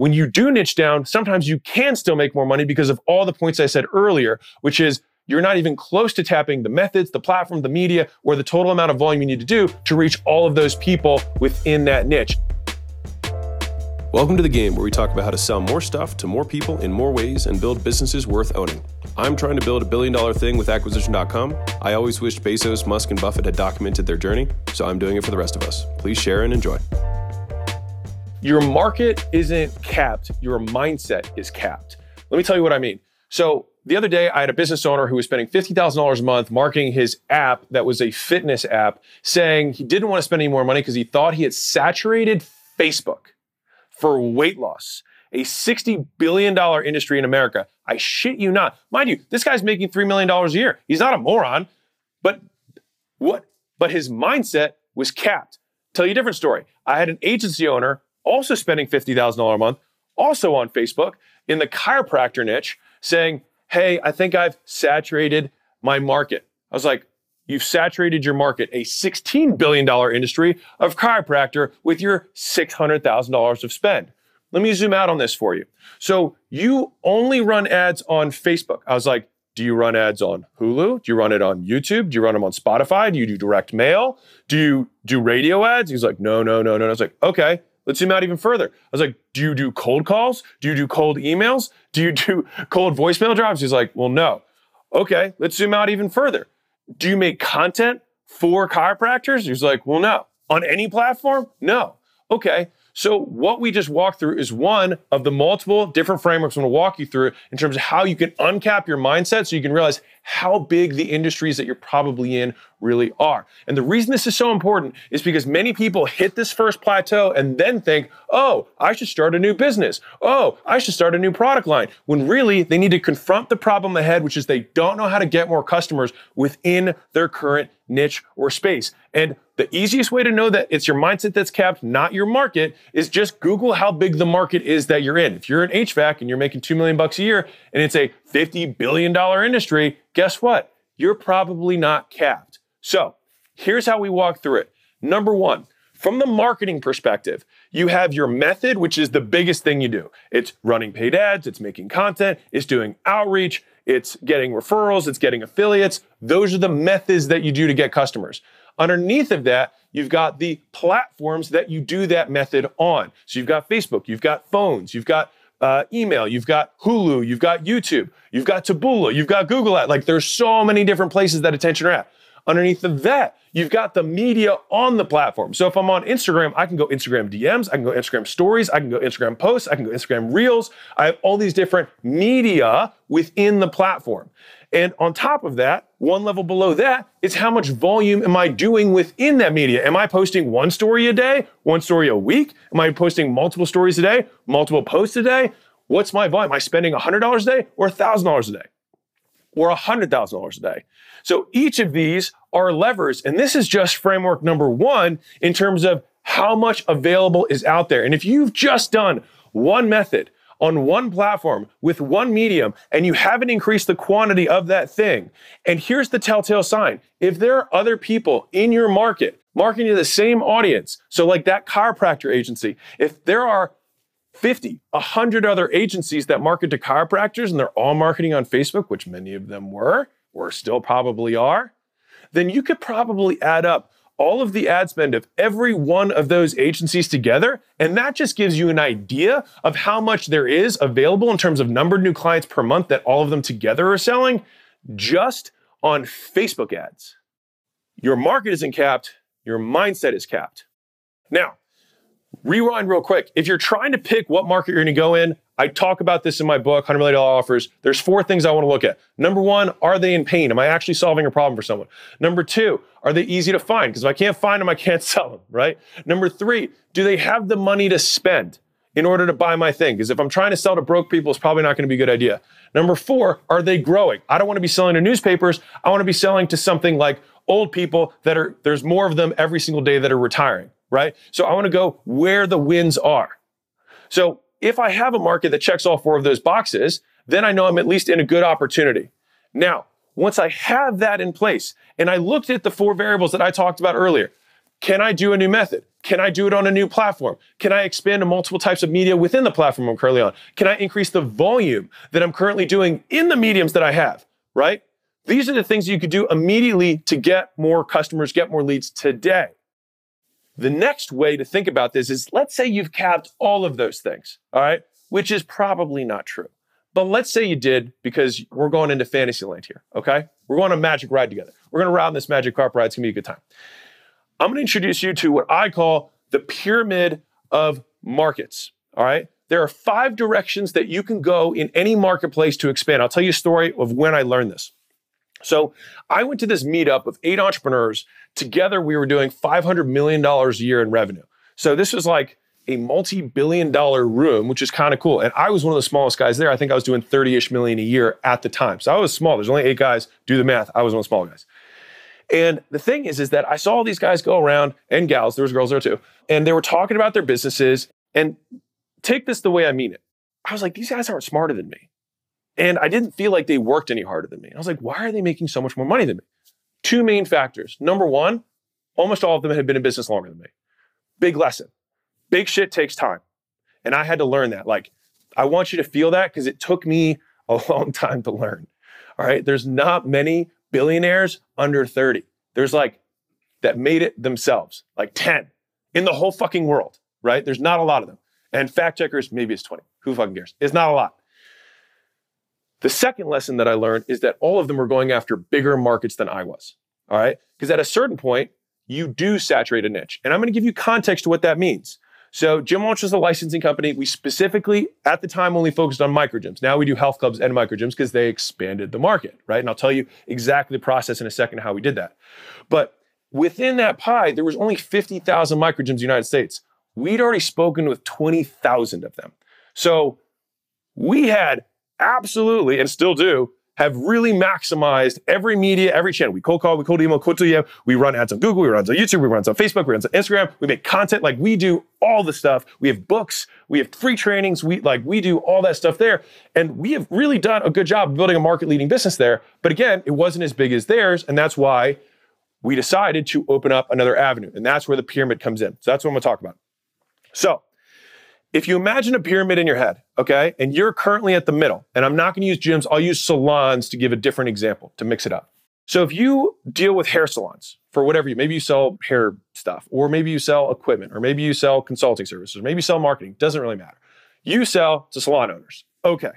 when you do niche down, sometimes you can still make more money because of all the points I said earlier, which is you're not even close to tapping the methods, the platform, the media, or the total amount of volume you need to do to reach all of those people within that niche. Welcome to the game where we talk about how to sell more stuff to more people in more ways and build businesses worth owning. I'm trying to build a billion dollar thing with acquisition.com. I always wished Bezos, Musk, and Buffett had documented their journey, so I'm doing it for the rest of us. Please share and enjoy. Your market isn't capped, your mindset is capped. Let me tell you what I mean. So, the other day, I had a business owner who was spending $50,000 a month marketing his app that was a fitness app, saying he didn't want to spend any more money because he thought he had saturated Facebook for weight loss, a $60 billion industry in America. I shit you not. Mind you, this guy's making $3 million a year. He's not a moron, but what? But his mindset was capped. Tell you a different story. I had an agency owner also spending $50,000 a month, also on Facebook in the chiropractor niche, saying, Hey, I think I've saturated my market. I was like, You've saturated your market, a $16 billion industry of chiropractor with your $600,000 of spend. Let me zoom out on this for you. So you only run ads on Facebook. I was like, do you run ads on Hulu? Do you run it on YouTube? Do you run them on Spotify? Do you do direct mail? Do you do radio ads? He's like, no, no, no, no. I was like, okay, let's zoom out even further. I was like, do you do cold calls? Do you do cold emails? Do you do cold voicemail drops? He's like, well, no. Okay, let's zoom out even further do you make content for chiropractors? He's like, well, no. On any platform? No. Okay. So what we just walked through is one of the multiple different frameworks I'm to walk you through in terms of how you can uncap your mindset so you can realize how big the industries that you're probably in really are. And the reason this is so important is because many people hit this first plateau and then think, oh, I should start a new business. Oh, I should start a new product line. When really they need to confront the problem ahead, which is they don't know how to get more customers within their current niche or space. And the easiest way to know that it's your mindset that's capped, not your market, is just Google how big the market is that you're in. If you're in HVAC and you're making 2 million bucks a year and it's a 50 billion dollar industry, guess what? You're probably not capped. So, here's how we walk through it. Number 1, from the marketing perspective, you have your method, which is the biggest thing you do. It's running paid ads, it's making content, it's doing outreach, it's getting referrals, it's getting affiliates. Those are the methods that you do to get customers. Underneath of that, you've got the platforms that you do that method on. So you've got Facebook, you've got phones, you've got uh, email, you've got Hulu, you've got YouTube, you've got Taboola, you've got Google Ad. Like there's so many different places that attention are at. Underneath of that, you've got the media on the platform. So if I'm on Instagram, I can go Instagram DMs, I can go Instagram stories, I can go Instagram posts, I can go Instagram reels. I have all these different media within the platform. And on top of that, one level below that is how much volume am I doing within that media? Am I posting one story a day, one story a week? Am I posting multiple stories a day, multiple posts a day? What's my volume? Am I spending $100 a day or $1,000 a day? Or $100,000 a day? So each of these are levers. And this is just framework number one in terms of how much available is out there. And if you've just done one method, on one platform with one medium and you haven't increased the quantity of that thing. And here's the telltale sign. If there are other people in your market marketing to the same audience, so like that chiropractor agency, if there are 50, 100 other agencies that market to chiropractors and they're all marketing on Facebook, which many of them were, or still probably are, then you could probably add up all of the ad spend of every one of those agencies together. And that just gives you an idea of how much there is available in terms of numbered new clients per month that all of them together are selling just on Facebook ads. Your market isn't capped, your mindset is capped. Now, rewind real quick. If you're trying to pick what market you're going to go in, I talk about this in my book, $100 million offers. There's four things I want to look at. Number one, are they in pain? Am I actually solving a problem for someone? Number two, are they easy to find? Because if I can't find them, I can't sell them, right? Number three, do they have the money to spend in order to buy my thing? Because if I'm trying to sell to broke people, it's probably not going to be a good idea. Number four, are they growing? I don't want to be selling to newspapers. I want to be selling to something like old people that are, there's more of them every single day that are retiring, right? So I want to go where the wins are. So if I have a market that checks all four of those boxes, then I know I'm at least in a good opportunity. Now, once I have that in place and I looked at the four variables that I talked about earlier, Can I do a new method? Can I do it on a new platform? Can I expand to multiple types of media within the platform I'm currently on? Can I increase the volume that I'm currently doing in the mediums that I have, right? These are the things you could do immediately to get more customers, get more leads today. The next way to think about this is let's say you've capped all of those things, all right, which is probably not true. But let's say you did because we're going into fantasy land here, okay? We're going on a magic ride together. We're going to ride on this magic carpet ride. It's going to be a good time. I'm going to introduce you to what I call the pyramid of markets, all right? There are five directions that you can go in any marketplace to expand. I'll tell you a story of when I learned this. So I went to this meetup of eight entrepreneurs. Together, we were doing $500 million a year in revenue. So this was like a multi-billion dollar room, which is kind of cool. And I was one of the smallest guys there. I think I was doing 30-ish million a year at the time. So I was small. There's only eight guys. Do the math. I was one of the small guys. And the thing is, is that I saw all these guys go around and gals, there was girls there too, and they were talking about their businesses. And take this the way I mean it. I was like, these guys aren't smarter than me. And I didn't feel like they worked any harder than me. I was like, why are they making so much more money than me? Two main factors. Number one, almost all of them had been in business longer than me. Big lesson. Big shit takes time. And I had to learn that. Like, I want you to feel that because it took me a long time to learn. All right. There's not many billionaires under 30. There's like that made it themselves, like 10 in the whole fucking world, right? There's not a lot of them. And fact checkers, maybe it's 20. Who fucking cares? It's not a lot. The second lesson that I learned is that all of them were going after bigger markets than I was. All right. Because at a certain point, you do saturate a niche. And I'm going to give you context to what that means. So, Gym Launch was a licensing company. We specifically, at the time, only focused on microgyms. Now we do health clubs and microgyms because they expanded the market, right? And I'll tell you exactly the process in a second how we did that. But within that pie, there was only 50,000 microgyms in the United States. We'd already spoken with 20,000 of them. So we had absolutely, and still do, have really maximized every media, every channel. We cold call, we cold email, cold DM, we run ads on Google, we run ads on YouTube, we run ads on Facebook, we run ads on Instagram, we make content, like we do all the stuff. We have books, we have free trainings, we like we do all that stuff there. And we have really done a good job building a market leading business there. But again, it wasn't as big as theirs. And that's why we decided to open up another avenue. And that's where the pyramid comes in. So that's what I'm gonna talk about. So if you imagine a pyramid in your head, okay, and you're currently at the middle, and I'm not going to use gyms, I'll use salons to give a different example to mix it up. So if you deal with hair salons for whatever you, maybe you sell hair stuff, or maybe you sell equipment, or maybe you sell consulting services, or maybe you sell marketing, doesn't really matter. You sell to salon owners. Okay.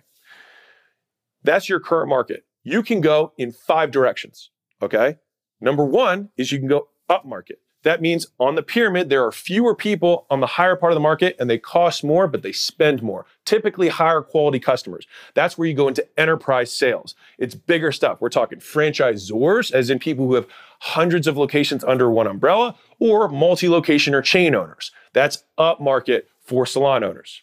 That's your current market. You can go in five directions. Okay. Number one is you can go up market. That means on the pyramid, there are fewer people on the higher part of the market and they cost more, but they spend more. Typically higher quality customers. That's where you go into enterprise sales. It's bigger stuff. We're talking franchisors, as in people who have hundreds of locations under one umbrella, or multi location or chain owners. That's up market for salon owners.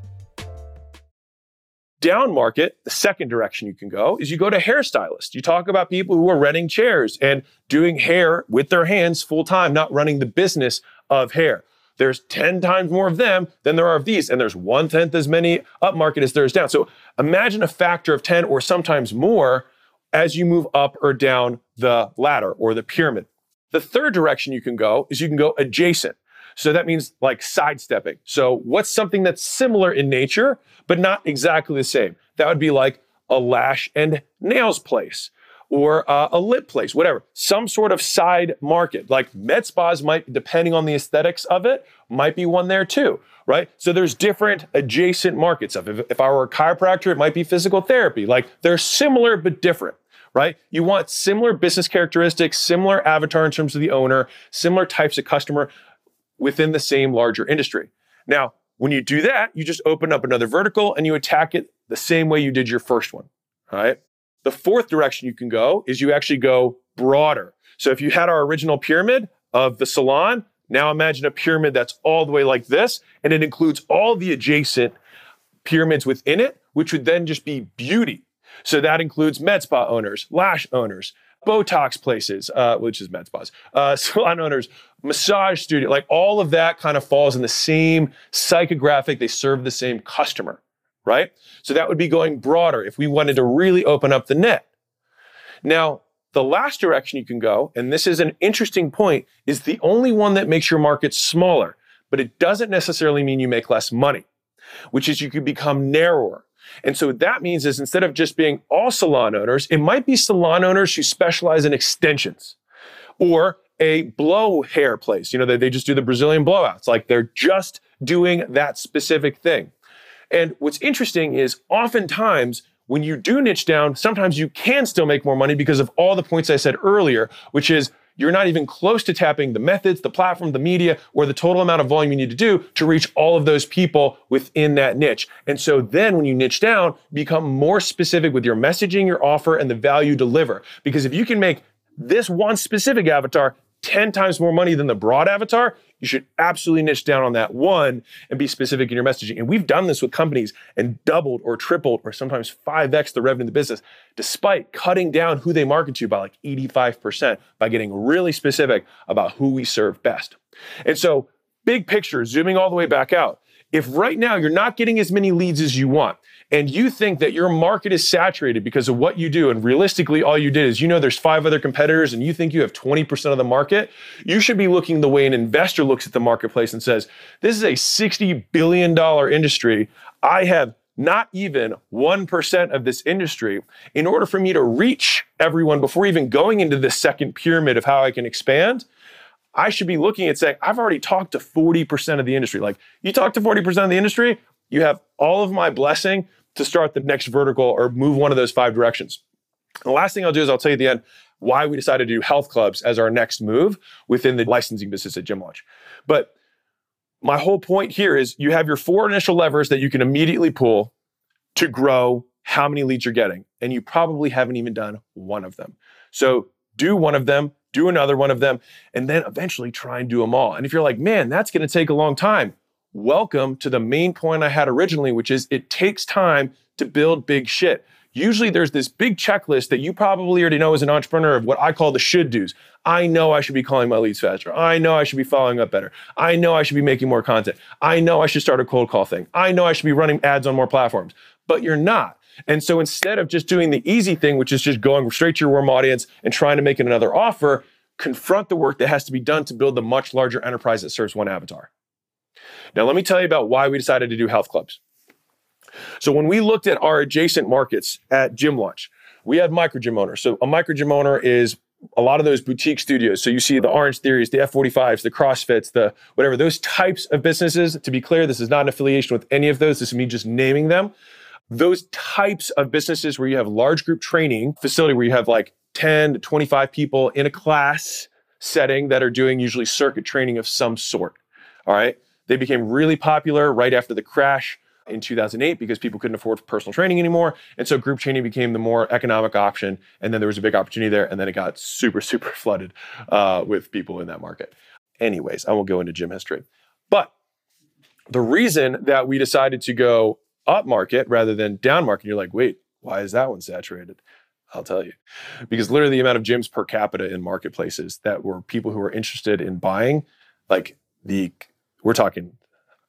Down market, the second direction you can go is you go to hairstylists. You talk about people who are renting chairs and doing hair with their hands full time, not running the business of hair. There's 10 times more of them than there are of these, and there's one tenth as many up market as there is down. So imagine a factor of 10 or sometimes more as you move up or down the ladder or the pyramid. The third direction you can go is you can go adjacent. So that means like sidestepping. So what's something that's similar in nature, but not exactly the same? That would be like a lash and nails place or uh, a lip place, whatever. Some sort of side market. Like med spas might, depending on the aesthetics of it, might be one there too, right? So there's different adjacent markets of. If, if I were a chiropractor, it might be physical therapy. Like they're similar but different right? You want similar business characteristics, similar avatar in terms of the owner, similar types of customer, within the same larger industry. Now, when you do that, you just open up another vertical and you attack it the same way you did your first one. All right. The fourth direction you can go is you actually go broader. So if you had our original pyramid of the salon, Now imagine a pyramid that's all the way like this, and it includes all the adjacent pyramids within it, which would then just be beauty. So that includes med spa owners, lash owners, Botox places, uh, which is med spas, uh, salon owners, massage studio, like all of that kind of falls in the same psychographic. They serve the same customer, right? So that would be going broader if we wanted to really open up the net. Now, the last direction you can go, and this is an interesting point, is the only one that makes your market smaller, but it doesn't necessarily mean you make less money, which is you could become narrower. And so what that means is instead of just being all salon owners, it might be salon owners who specialize in extensions or a blow hair place. You know, they, they just do the Brazilian blowouts. Like they're just doing that specific thing. And what's interesting is oftentimes when you do niche down, sometimes you can still make more money because of all the points I said earlier, which is you're not even close to tapping the methods, the platform, the media, or the total amount of volume you need to do to reach all of those people within that niche. And so then when you niche down, become more specific with your messaging, your offer, and the value deliver. Because if you can make this one specific avatar 10 times more money than the broad avatar, you should absolutely niche down on that one and be specific in your messaging. And we've done this with companies and doubled or tripled or sometimes 5x the revenue of the business, despite cutting down who they market to by like 85% by getting really specific about who we serve best. And so, big picture, zooming all the way back out, if right now you're not getting as many leads as you want, and you think that your market is saturated because of what you do, and realistically, all you did is you know there's five other competitors and you think you have 20% of the market, you should be looking the way an investor looks at the marketplace and says, This is a $60 billion industry. I have not even 1% of this industry. In order for me to reach everyone before even going into the second pyramid of how I can expand, I should be looking at saying, I've already talked to 40% of the industry. Like, you talk to 40% of the industry, you have all of my blessing to start the next vertical or move one of those five directions. The last thing I'll do is I'll tell you at the end why we decided to do health clubs as our next move within the licensing business at Gym Launch. But my whole point here is you have your four initial levers that you can immediately pull to grow how many leads you're getting. And you probably haven't even done one of them. So do one of them, do another one of them, and then eventually try and do them all. And if you're like, man, that's going to take a long time, welcome to the main point I had originally, which is it takes time to build big shit. Usually there's this big checklist that you probably already know as an entrepreneur of what I call the should do's. I know I should be calling my leads faster. I know I should be following up better. I know I should be making more content. I know I should start a cold call thing. I know I should be running ads on more platforms, but you're not. And so instead of just doing the easy thing, which is just going straight to your warm audience and trying to make it another offer, confront the work that has to be done to build the much larger enterprise that serves one avatar. Now, let me tell you about why we decided to do health clubs. So, when we looked at our adjacent markets at Gym Launch, we had micro gym owners. So, a micro gym owner is a lot of those boutique studios. So, you see the Orange Theories, the F45s, the CrossFits, the whatever, those types of businesses. To be clear, this is not an affiliation with any of those. This is me just naming them. Those types of businesses where you have large group training facility where you have like 10 to 25 people in a class setting that are doing usually circuit training of some sort. All right. They became really popular right after the crash in 2008 because people couldn't afford personal training anymore. And so group training became the more economic option. And then there was a big opportunity there. And then it got super, super flooded uh, with people in that market. Anyways, I won't go into gym history. But the reason that we decided to go up market rather than down market, you're like, wait, why is that one saturated? I'll tell you. Because literally the amount of gyms per capita in marketplaces that were people who were interested in buying, like the we're talking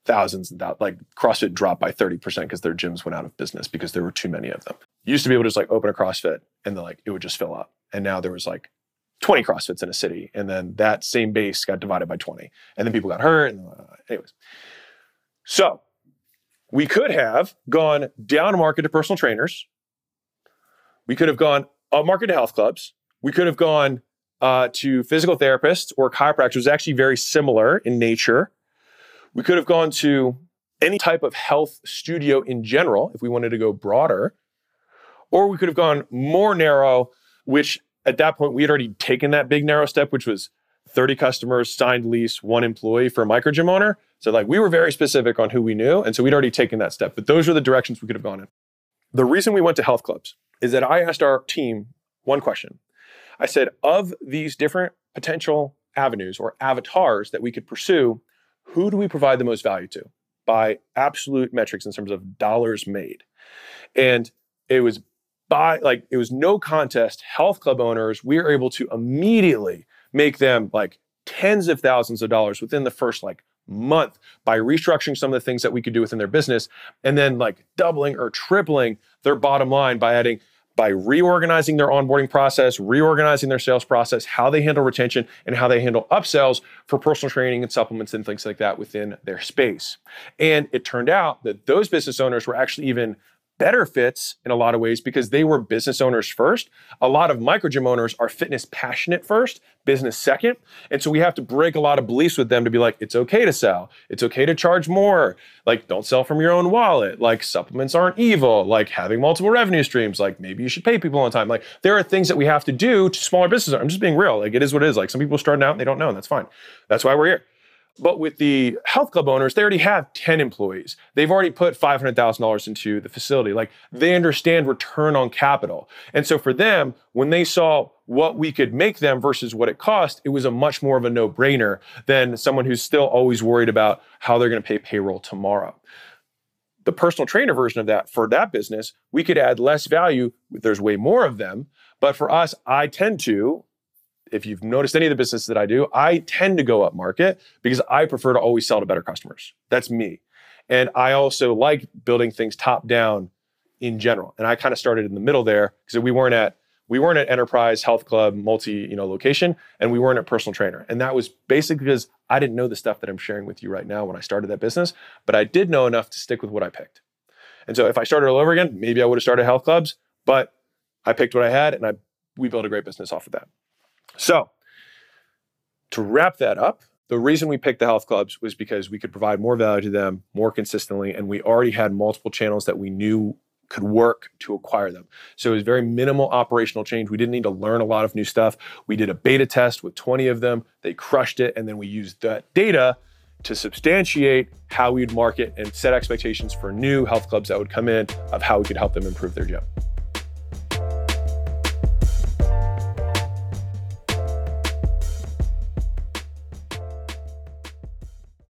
thousands and thousands. Like CrossFit dropped by 30% because their gyms went out of business because there were too many of them. You used to be able to just like open a CrossFit and then like it would just fill up. And now there was like 20 CrossFits in a city. And then that same base got divided by 20. And then people got hurt. And uh, anyways. So we could have gone down market to personal trainers. We could have gone up market to health clubs. We could have gone uh, to physical therapists or chiropractors, actually very similar in nature. We could have gone to any type of health studio in general if we wanted to go broader, or we could have gone more narrow, which at that point we had already taken that big narrow step, which was 30 customers, signed lease, one employee for a micro gym owner. So, like, we were very specific on who we knew. And so we'd already taken that step. But those were the directions we could have gone in. The reason we went to health clubs is that I asked our team one question. I said, of these different potential avenues or avatars that we could pursue. Who do we provide the most value to by absolute metrics in terms of dollars made? And it was by like, it was no contest. Health club owners, we were able to immediately make them like tens of thousands of dollars within the first like month by restructuring some of the things that we could do within their business and then like doubling or tripling their bottom line by adding by reorganizing their onboarding process, reorganizing their sales process, how they handle retention, and how they handle upsells for personal training and supplements and things like that within their space. And it turned out that those business owners were actually even better fits in a lot of ways because they were business owners first. A lot of micro gym owners are fitness passionate first, business second. And so we have to break a lot of beliefs with them to be like, it's okay to sell. It's okay to charge more. Like, don't sell from your own wallet. Like, supplements aren't evil. Like, having multiple revenue streams. Like, maybe you should pay people on time. Like, there are things that we have to do to smaller businesses. I'm just being real. Like, it is what it is. Like, some people starting out and they don't know, and that's fine. That's why we're here. But with the health club owners, they already have 10 employees. They've already put $500,000 into the facility. Like they understand return on capital. And so for them, when they saw what we could make them versus what it cost, it was a much more of a no brainer than someone who's still always worried about how they're going to pay payroll tomorrow. The personal trainer version of that for that business, we could add less value. There's way more of them. But for us, I tend to, if you've noticed any of the businesses that I do, I tend to go up market because I prefer to always sell to better customers. That's me. And I also like building things top down in general. And I kind of started in the middle there because we weren't at we weren't at enterprise health club multi you know location and we weren't at personal trainer and that was basically because i didn't know the stuff that i'm sharing with you right now when i started that business but i did know enough to stick with what i picked and so if i started all over again maybe i would have started health clubs but i picked what i had and i we built a great business off of that so, to wrap that up, the reason we picked the health clubs was because we could provide more value to them more consistently, and we already had multiple channels that we knew could work to acquire them. So it was very minimal operational change. We didn't need to learn a lot of new stuff. We did a beta test with 20 of them. They crushed it, and then we used that data to substantiate how we'd market and set expectations for new health clubs that would come in of how we could help them improve their gym.